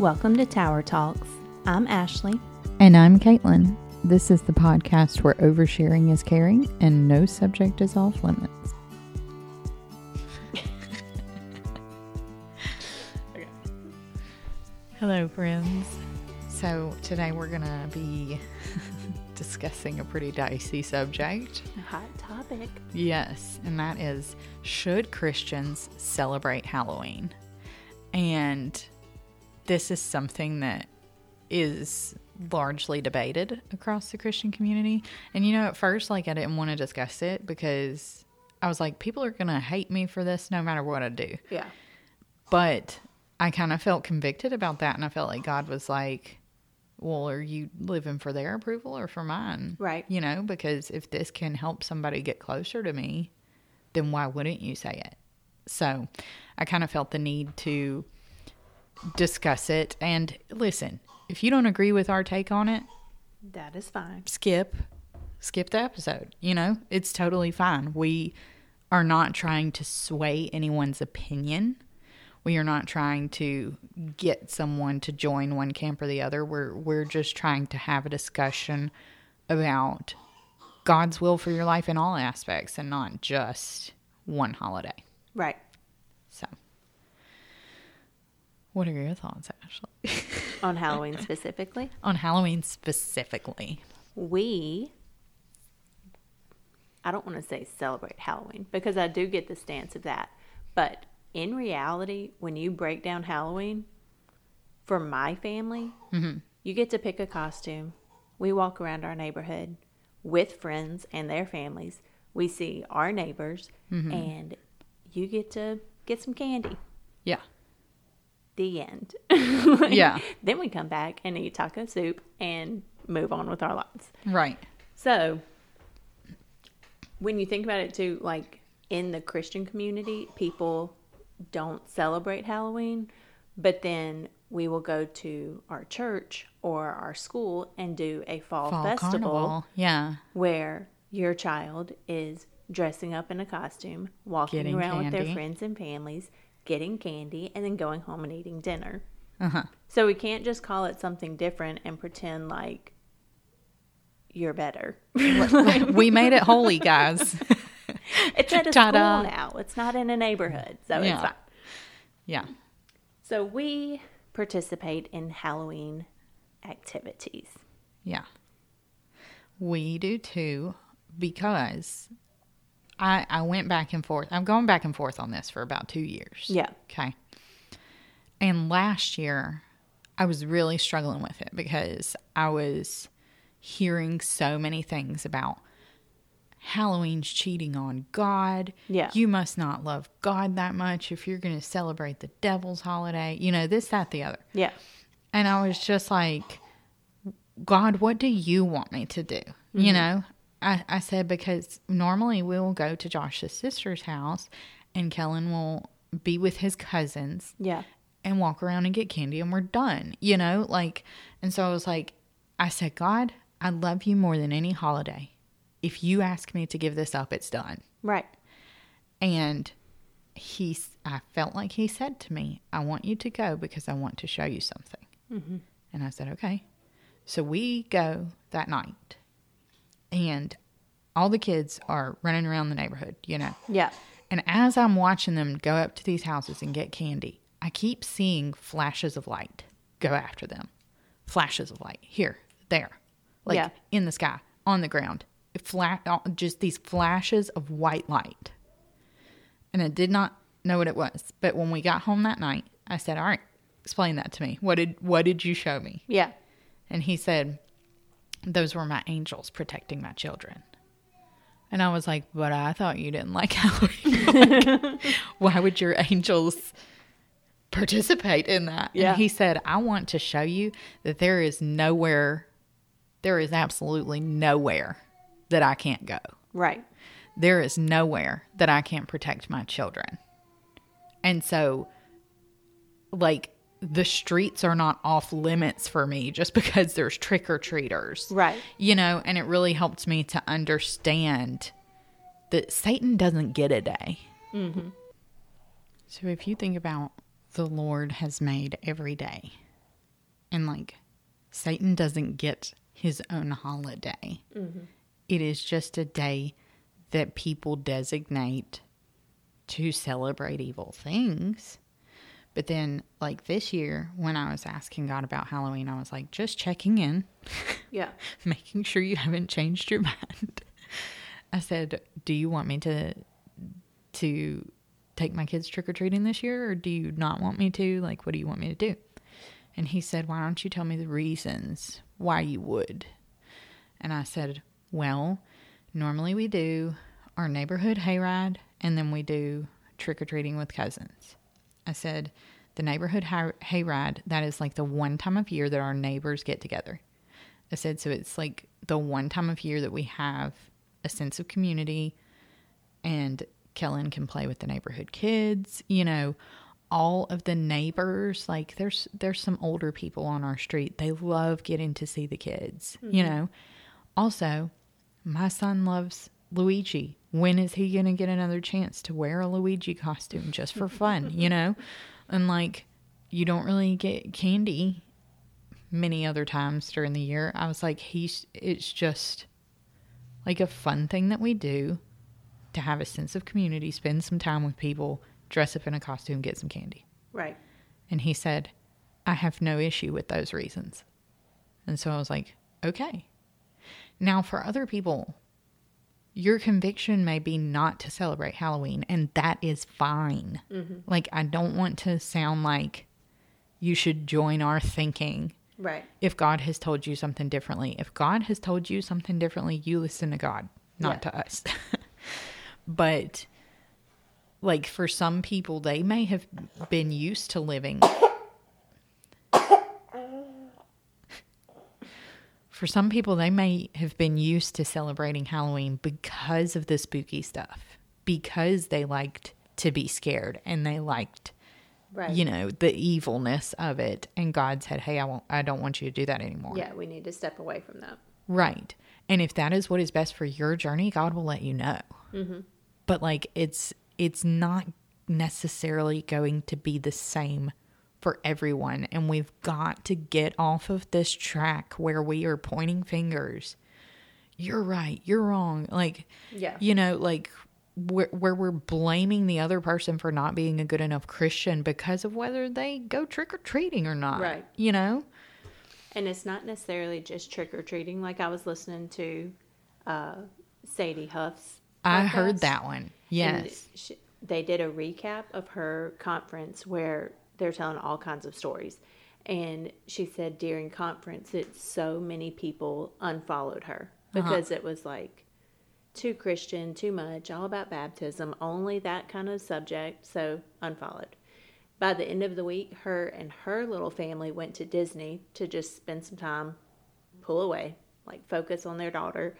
Welcome to Tower Talks. I'm Ashley. And I'm Caitlin. This is the podcast where oversharing is caring and no subject is off limits. Hello, friends. So, today we're going to be discussing a pretty dicey subject. A hot topic. Yes, and that is should Christians celebrate Halloween? And this is something that is largely debated across the Christian community. And you know, at first, like, I didn't want to discuss it because I was like, people are going to hate me for this no matter what I do. Yeah. But I kind of felt convicted about that. And I felt like God was like, well, are you living for their approval or for mine? Right. You know, because if this can help somebody get closer to me, then why wouldn't you say it? So I kind of felt the need to discuss it. And listen, if you don't agree with our take on it, That is fine. skip skip the episode you know it's totally fine we are not trying to sway anyone's opinion we are not trying to get someone to join one camp or the other we're we're just trying to have a discussion about God's will for your life in all aspects and not just one holiday Right. so what are your thoughts Ashley On Halloween specifically, on Halloween specifically we, I don't want to say celebrate Halloween because I do get the stance of that. But in reality, when you break down Halloween, for my family, mm-hmm. you get to pick a costume. We walk around our neighborhood with friends and their families. We see our neighbors, mm-hmm. and you get to get some candy. yeah the end. Yeah. Then we come back and eat taco soup and move on with our lives. right So, when you think about it too, like in the Christian community, people don't celebrate Halloween, but then we will go to our church or our school and do a fall, fall festival carnival yeah where your child is dressing up in a costume, walking Getting around with their friends and families, getting candy, and then going home and eating dinner. uh-huh So we can't just call it something different and pretend like you're better. we made it holy, guys. it's at a Ta-da. school now. It's not in a neighborhood, so it's Yeah. fine. yeah. So we participate in Halloween activities. Yeah. We do too because I I went back and forth. I'm going back and forth on this for about 2 years. Yeah. Okay. And last year I was really struggling with it because I was hearing so many things about Halloween's cheating on God. Yeah. You must not love God that much if you're going to celebrate the devil's holiday. You know, this, that, the other. Yeah. And I was just like, God, what do you want me to do? You mm-hmm. know, I, I said, because normally we will go to Josh's sister's house and Kellen will be with his cousins Yeah. and walk around and get candy and we're done, you know? Like, and so I was like, I said, God, I love you more than any holiday. If you ask me to give this up, it's done. Right. And he, I felt like he said to me, I want you to go because I want to show you something. Mm-hmm. And I said, okay. So we go that night, and all the kids are running around the neighborhood, you know. Yeah. And as I'm watching them go up to these houses and get candy, I keep seeing flashes of light go after them. Flashes of light here, there, like Yeah. in the sky, on the ground. Flat, just these flashes of white light. And I did not know what it was. But when we got home that night, I said, "All right, explain that to me. What did what did you show me?" Yeah. And he said, Those were my angels protecting my children. And I was like, But I thought you didn't like Halloween. Like, why would your angels participate in that? Yeah. And he said, I want to show you that there is nowhere, there is absolutely nowhere that I can't go. Right. There is nowhere that I can't protect my children. And so, like, the streets are not off limits for me just because there's trick or treaters. Right. You know, and it really helped me to understand that Satan doesn't get a day. Mm-hmm. So if you think about the Lord has made every day And like, Satan doesn't get his own holiday. It is just a day that people designate to celebrate evil things. But then, like this year, when I was asking God about Halloween, I was like, just checking in, Yeah. making sure you haven't changed your mind. I said, "Do you want me to to take my kids trick or treating this year, or do you not want me to? Like, what do you want me to do?" And he said, "Why don't you tell me the reasons why you would?" And I said, "Well, normally we do our neighborhood hayride, and then we do trick or treating with cousins." I said, "The neighborhood hay- hayride that is like the one time of year that our neighbors get together." I said, so it's like the one time of year that we have a sense of community and Kellen can play with the neighborhood kids, you know, all of the neighbors, like there's there's some older people on our street. They love getting to see the kids, you mm-hmm. know. Also, my son loves Luigi. When is he going to get another chance to wear a Luigi costume just for fun, you know? And like you don't really get candy many other times during the year. I was like, he's, it's just like a fun thing that we do to have a sense of community, spend some time with people, dress up in a costume, get some candy. Right. And he said, I have no issue with those reasons. And so I was like, okay. Now, for other people, your conviction may be not to celebrate Halloween, and that is fine. Mm-hmm. Like, I don't want to sound like you should join our thinking Right. if God has told you something differently. If God has told you something differently, you listen to God, not Yeah. to us. but like for some people, they may have been used to living. For some people, they may have been used to celebrating Halloween because of the spooky stuff, because they liked to be scared and they liked Right. you know the evilness of it. And god said hey i won't i don't want you to do that anymore. Yeah, we need to step away from that. right. And if that is what is best for your journey god will let you know. Mm-hmm. But like it's it's not necessarily going to be the same for everyone and we've got to get off of this track where we are pointing fingers you're right you're wrong like Yeah. you know like where, where we're blaming the other person for not being a good enough christian because of whether they go trick-or-treating or not Right. you know And it's not necessarily just trick or treating. Like I was listening to uh, Sadie Huff's. i heard that one and yes she, they did a recap of her conference where they're telling all kinds of stories. And she said during conference that so many people unfollowed her uh-huh. because it was like too Christian, too much, all about baptism, only that kind of subject. So unfollowed. By the end of the week, her and her little family went to Disney to just spend some time, pull away, like focus on their daughter.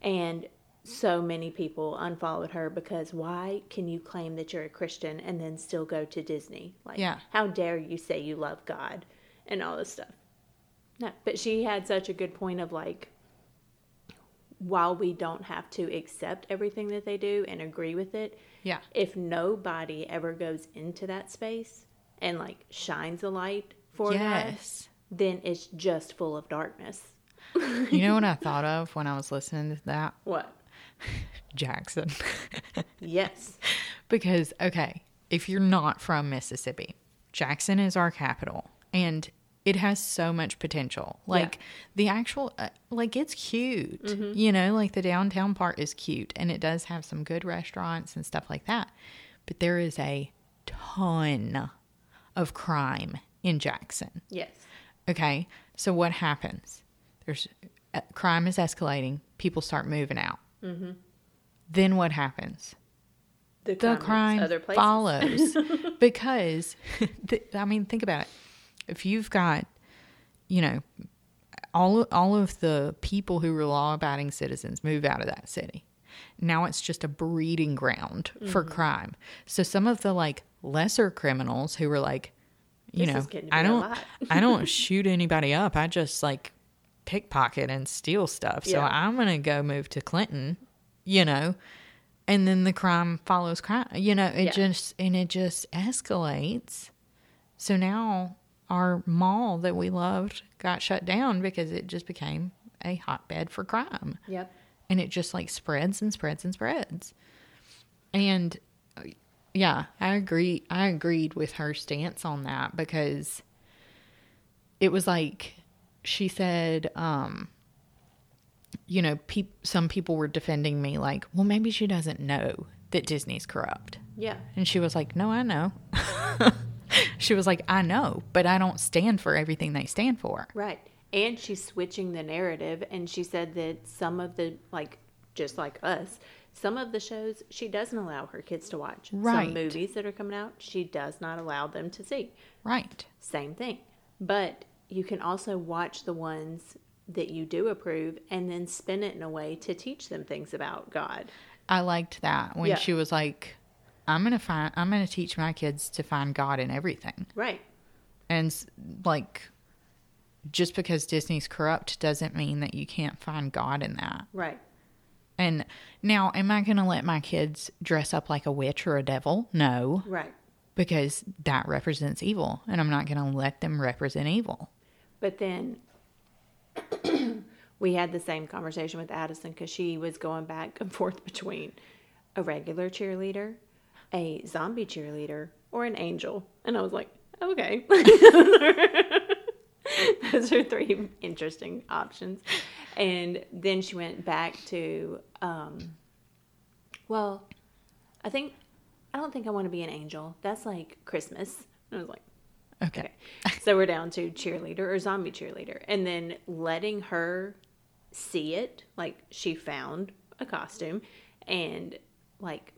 And so many people unfollowed her because why can you claim that you're a Christian and then still go to Disney? Like, Yeah. how dare you say you love God and all this stuff? No, but she had such a good point of like, while we don't have to accept everything that they do and agree with it, yeah if nobody ever goes into that space and like shines a light for yes then it's just full of darkness. you know what i thought of when i was listening to that What? jackson Yes. because okay if you're not from mississippi jackson is our capital and it has so much potential like the actual uh, like it's cute you know like the downtown part is cute and it does have some good restaurants and stuff like that but there is a ton of crime in jackson Yes. Okay, so what happens? There's uh, crime is escalating. People start moving out. Mm-hmm. Then what happens? The The crime, is crime other follows because, th- I mean, think about it. If you've got, you know, all all of the people who were law-abiding citizens move out of that city. Now it's just a breeding ground for Mm-hmm. crime. So some of the like lesser criminals who were like, you This know, is getting to I don't. I don't shoot anybody up. I just like pickpocket and steal stuff. So Yeah. I'm gonna go move to Clinton, you know, and then the crime follows crime. You know, it Yeah. just and it just escalates. So now our mall that we loved got shut down because it just became a hotbed for crime. Yep. And it just like spreads and spreads and spreads. And yeah, I agree. I agreed with her stance on that because it was like she said, um, you know, peop- some people were defending me, like, well, maybe she doesn't know that Disney's corrupt. Yeah. And she was like, no, I know. she was like, I know, but I don't stand for everything they stand for. Right. And she's switching the narrative and she said that some of the like just like us, some of the shows she doesn't allow her kids to watch. Right. Some movies that are coming out, she does not allow them to see. Right. Same thing. But you can also watch the ones that you do approve and then spin it in a way to teach them things about God. I liked that when Yeah. she was like, I'm going to find, I'm going to teach my kids to find God in everything. Right. And like, just because Disney's corrupt doesn't mean that you can't find God in that. Right. And now, am I going to let my kids dress up like a witch or a devil? No, Right. Because that represents evil, and I'm not going to let them represent evil. But then we had the same conversation with Addison because she was going back and forth between a regular cheerleader, a zombie cheerleader, or an angel. And I was like, okay. Those are three interesting options. And then she went back to, um, well, I think, I don't think I want to be an angel. That's like Christmas. And I was like, Okay. Okay. so we're down to cheerleader or zombie cheerleader. And then letting her see it, like she found a costume and like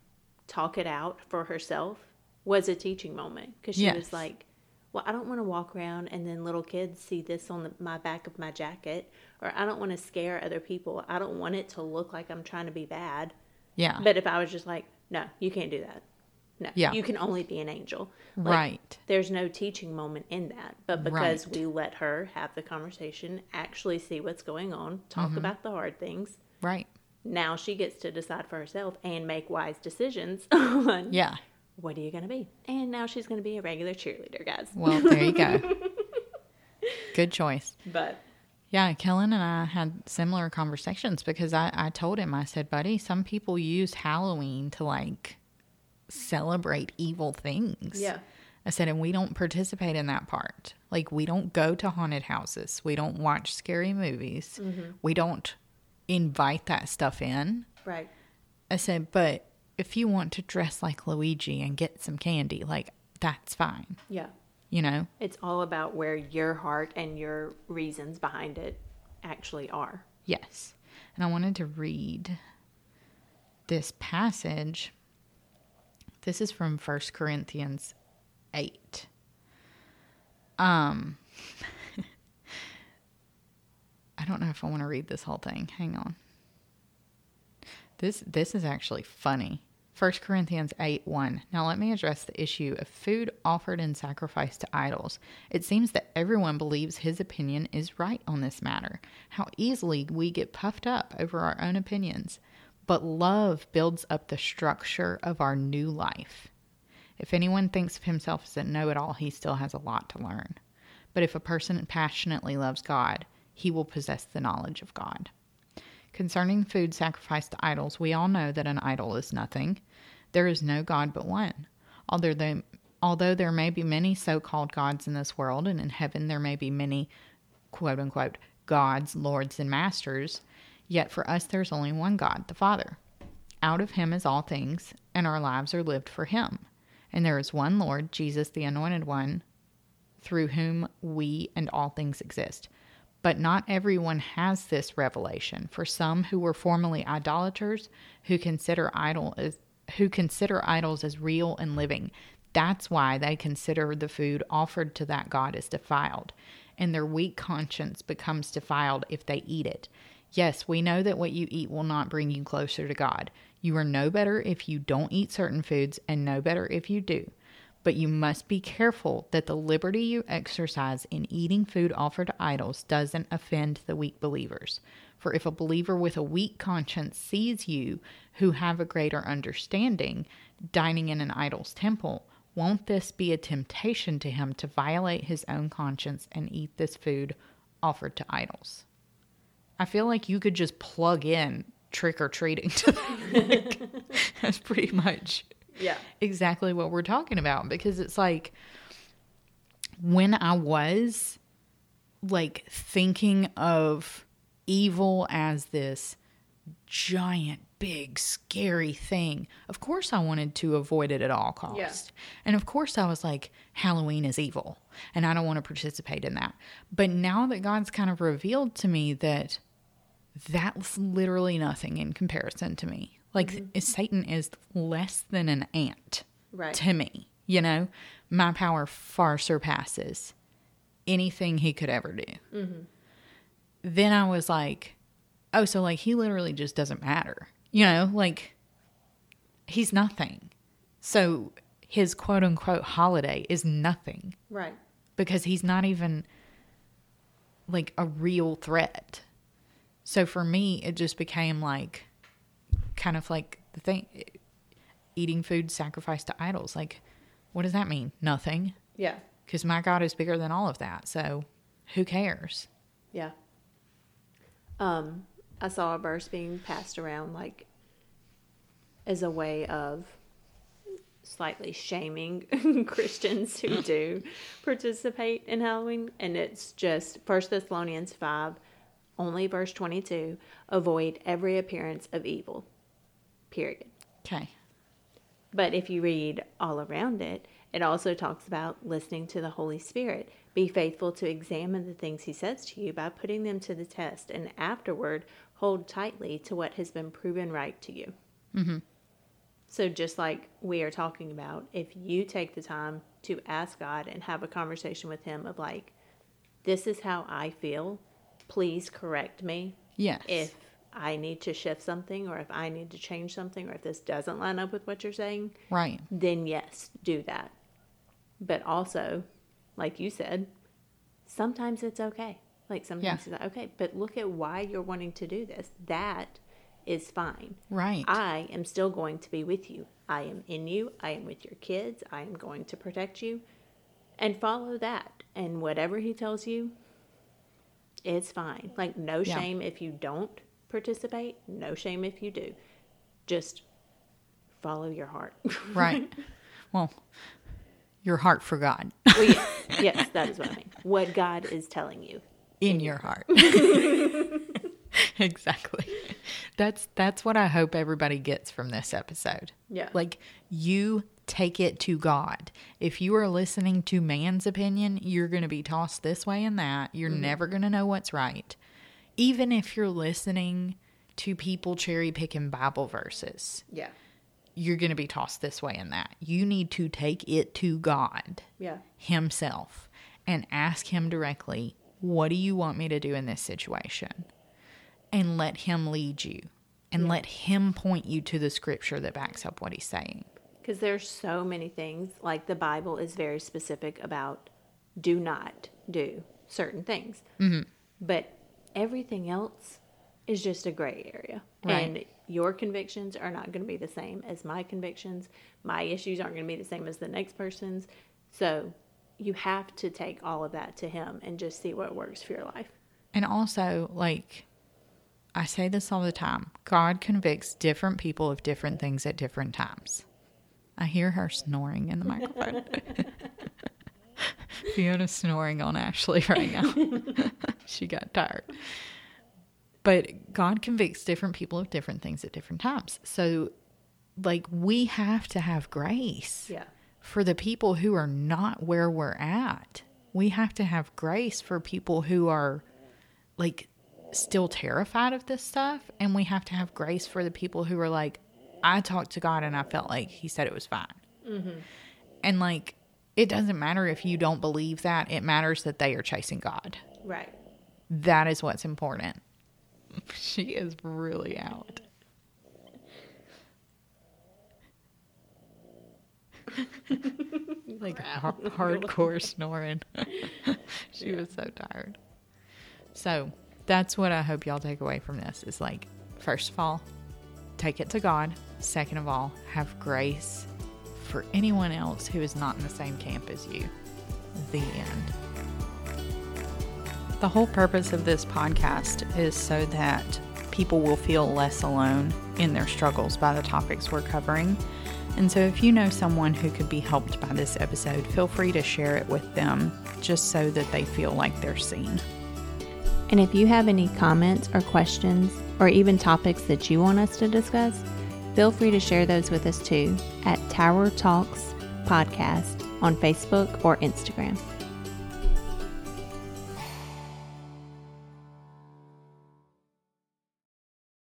talk it out for herself was a teaching moment because she Yes. was like, well, I don't want to walk around and then little kids see this on the, my back of my jacket, or I don't want to scare other people. I don't want it to look like I'm trying to be bad. Yeah. But if I was just like, no, you can't do that. No, Yeah. you can only be an angel. Like, right. there's no teaching moment in that. But because Right. we let her have the conversation, actually see what's going on, talk Mm-hmm. about the hard things, Right. now she gets to decide for herself and make wise decisions on Yeah. what are you going to be. And now she's going to be a regular cheerleader, guys. Well, there you go. Good choice. But Yeah, Kellen and I had similar conversations because I, I told him, I said, buddy, some people use Halloween to like celebrate evil things. Yeah. I said, and we don't participate in that part. Like, we don't go to haunted houses. We don't watch scary movies. Mm-hmm. We don't invite that stuff in. right. I said, but if you want to dress like Luigi and get some candy, like, that's fine. Yeah. You know? It's all about where your heart and your reasons behind it actually are. Yes. And I wanted to read this passage. This is from 1 Corinthians 8. Um I don't know if I want to read this whole thing. Hang on. This this is actually funny. 1 Corinthians 8 1. Now let me address the issue of food offered in sacrifice to idols. It seems that everyone believes his opinion is right on this matter. How easily we get puffed up over our own opinions. But love builds up the structure of our new life. If anyone thinks of himself as a know it all, he still has a lot to learn. But if a person passionately loves God, he will possess the knowledge of God. Concerning food sacrificed to idols, we all know that an idol is nothing. There is no God but one. Although there, although there may be many so called gods in this world, and in heaven there may be many quote unquote gods, lords, and masters, yet for us there's only one God, the Father. Out of him is all things, and our lives are lived for him. And there is one Lord, Jesus the Anointed One, through whom we and all things exist. But not everyone has this revelation. For some who were formerly idolaters, who consider idol as who consider idols as real and living, that's why they consider the food offered to that god as defiled, and their weak conscience becomes defiled if they eat it. Yes, we know that what you eat will not bring you closer to God. You are no better if you don't eat certain foods, and no better if you do but you must be careful that the liberty you exercise in eating food offered to idols doesn't offend the weak believers. For if a believer with a weak conscience sees you, who have a greater understanding, dining in an idol's temple, Won't this be a temptation to him to violate his own conscience and eat this food offered to idols? I feel like you could just plug in trick or treating to that. That's pretty much Yeah. exactly what we're talking about because it's like when I was like thinking of evil as this giant, big, scary thing, of course I wanted to avoid it at all costs. Yeah. And of course I was like, Halloween is evil and I don't want to participate in that. But now that God's kind of revealed to me that that's literally nothing in comparison to me. Like mm-hmm. Satan is less than an ant Right. to me. You know, my power far surpasses anything he could ever do. Mm-hmm. Then I was like, oh, so like he literally just doesn't matter. You know, like he's nothing. So his quote unquote holiday is nothing Right. because he's not even like a real threat. So for me, it just became like kind of like the thing eating food sacrificed to idols. Like, what does that mean? Nothing. Yeah. Because my God is bigger than all of that. So who cares? Yeah. Um, I saw a verse being passed around like as a way of slightly shaming Christians who do participate in Halloween, and it's just First Thessalonians five, only verse twenty two. Avoid every appearance of evil. Period. Okay. But if you read all around it, it also talks about listening to the Holy Spirit. Be faithful to examine the things He says to you by putting them to the test, and afterward hold tightly to what has been proven right to you. Mm-hmm. So, just like we are talking about, if you take the time to ask God and have a conversation with Him of like, this is how I feel, please correct me Yes. if I need to shift something or if I need to change something or if this doesn't line up with what you're saying, right. then yes, do that. But also, like you said, sometimes it's okay. Like sometimes Yeah. it's okay. But look at why you're wanting to do this. That is fine. Right. I am still going to be with you. I am in you. I am with your kids. I am going to protect you. And follow that. And whatever he tells you, it's fine. Like, no Yeah. shame if you don't participate, no shame if you do. Just follow your heart. right. Well, your heart for God well, yes, yes, that is what I mean. What God is telling you. in your heart. exactly. That's that's what I hope everybody gets from this episode. Yeah. Like you take it to God. If you are listening to man's opinion, you're going to be tossed this way and that. You're mm-hmm. never going to know what's right. Even if you're listening to people cherry picking Bible verses, Yeah. you're going to be tossed this way and that. You need to take it to God Yeah. himself and ask him directly, What do you want me to do in this situation? And let him lead you and let him point you to the scripture that backs up what he's saying. Because there's so many things. Like the Bible is very specific about do not do certain things. Mm-hmm. But everything else is just a gray area. Right. And your convictions are not going to be the same as my convictions. My issues aren't going to be the same as the next person's. So you have to take all of that to Him and just see what works for your life. And also, like, I say this all the time God convicts different people of different things at different times. I hear her snoring in the microphone. Fiona's snoring on Ashley right now. she got tired. But God convicts different people of different things at different times. So, like, we have to have grace Yeah. for the people who are not where we're at. We have to have grace for people who are like still terrified of this stuff. And we have to have grace for the people who are like, I talked to God and I felt like He said it was fine. Mm-hmm. And like, it doesn't matter if you don't believe that, it matters that they are chasing God. Right. That is what's important. She is really out. like har- hardcore snoring. she was so tired. So that's what I hope y'all take away from this is like, first of all, take it to God. Second of all, have grace for anyone else who is not in the same camp as you. The end. The whole purpose of this podcast is so that people will feel less alone in their struggles by the topics we're covering. And so, if you know someone who could be helped by this episode, feel free to share it with them just so that they feel like they're seen. And if you have any comments or questions, or even topics that you want us to discuss, feel free to share those with us too at Tower Talks Podcast on Facebook or Instagram.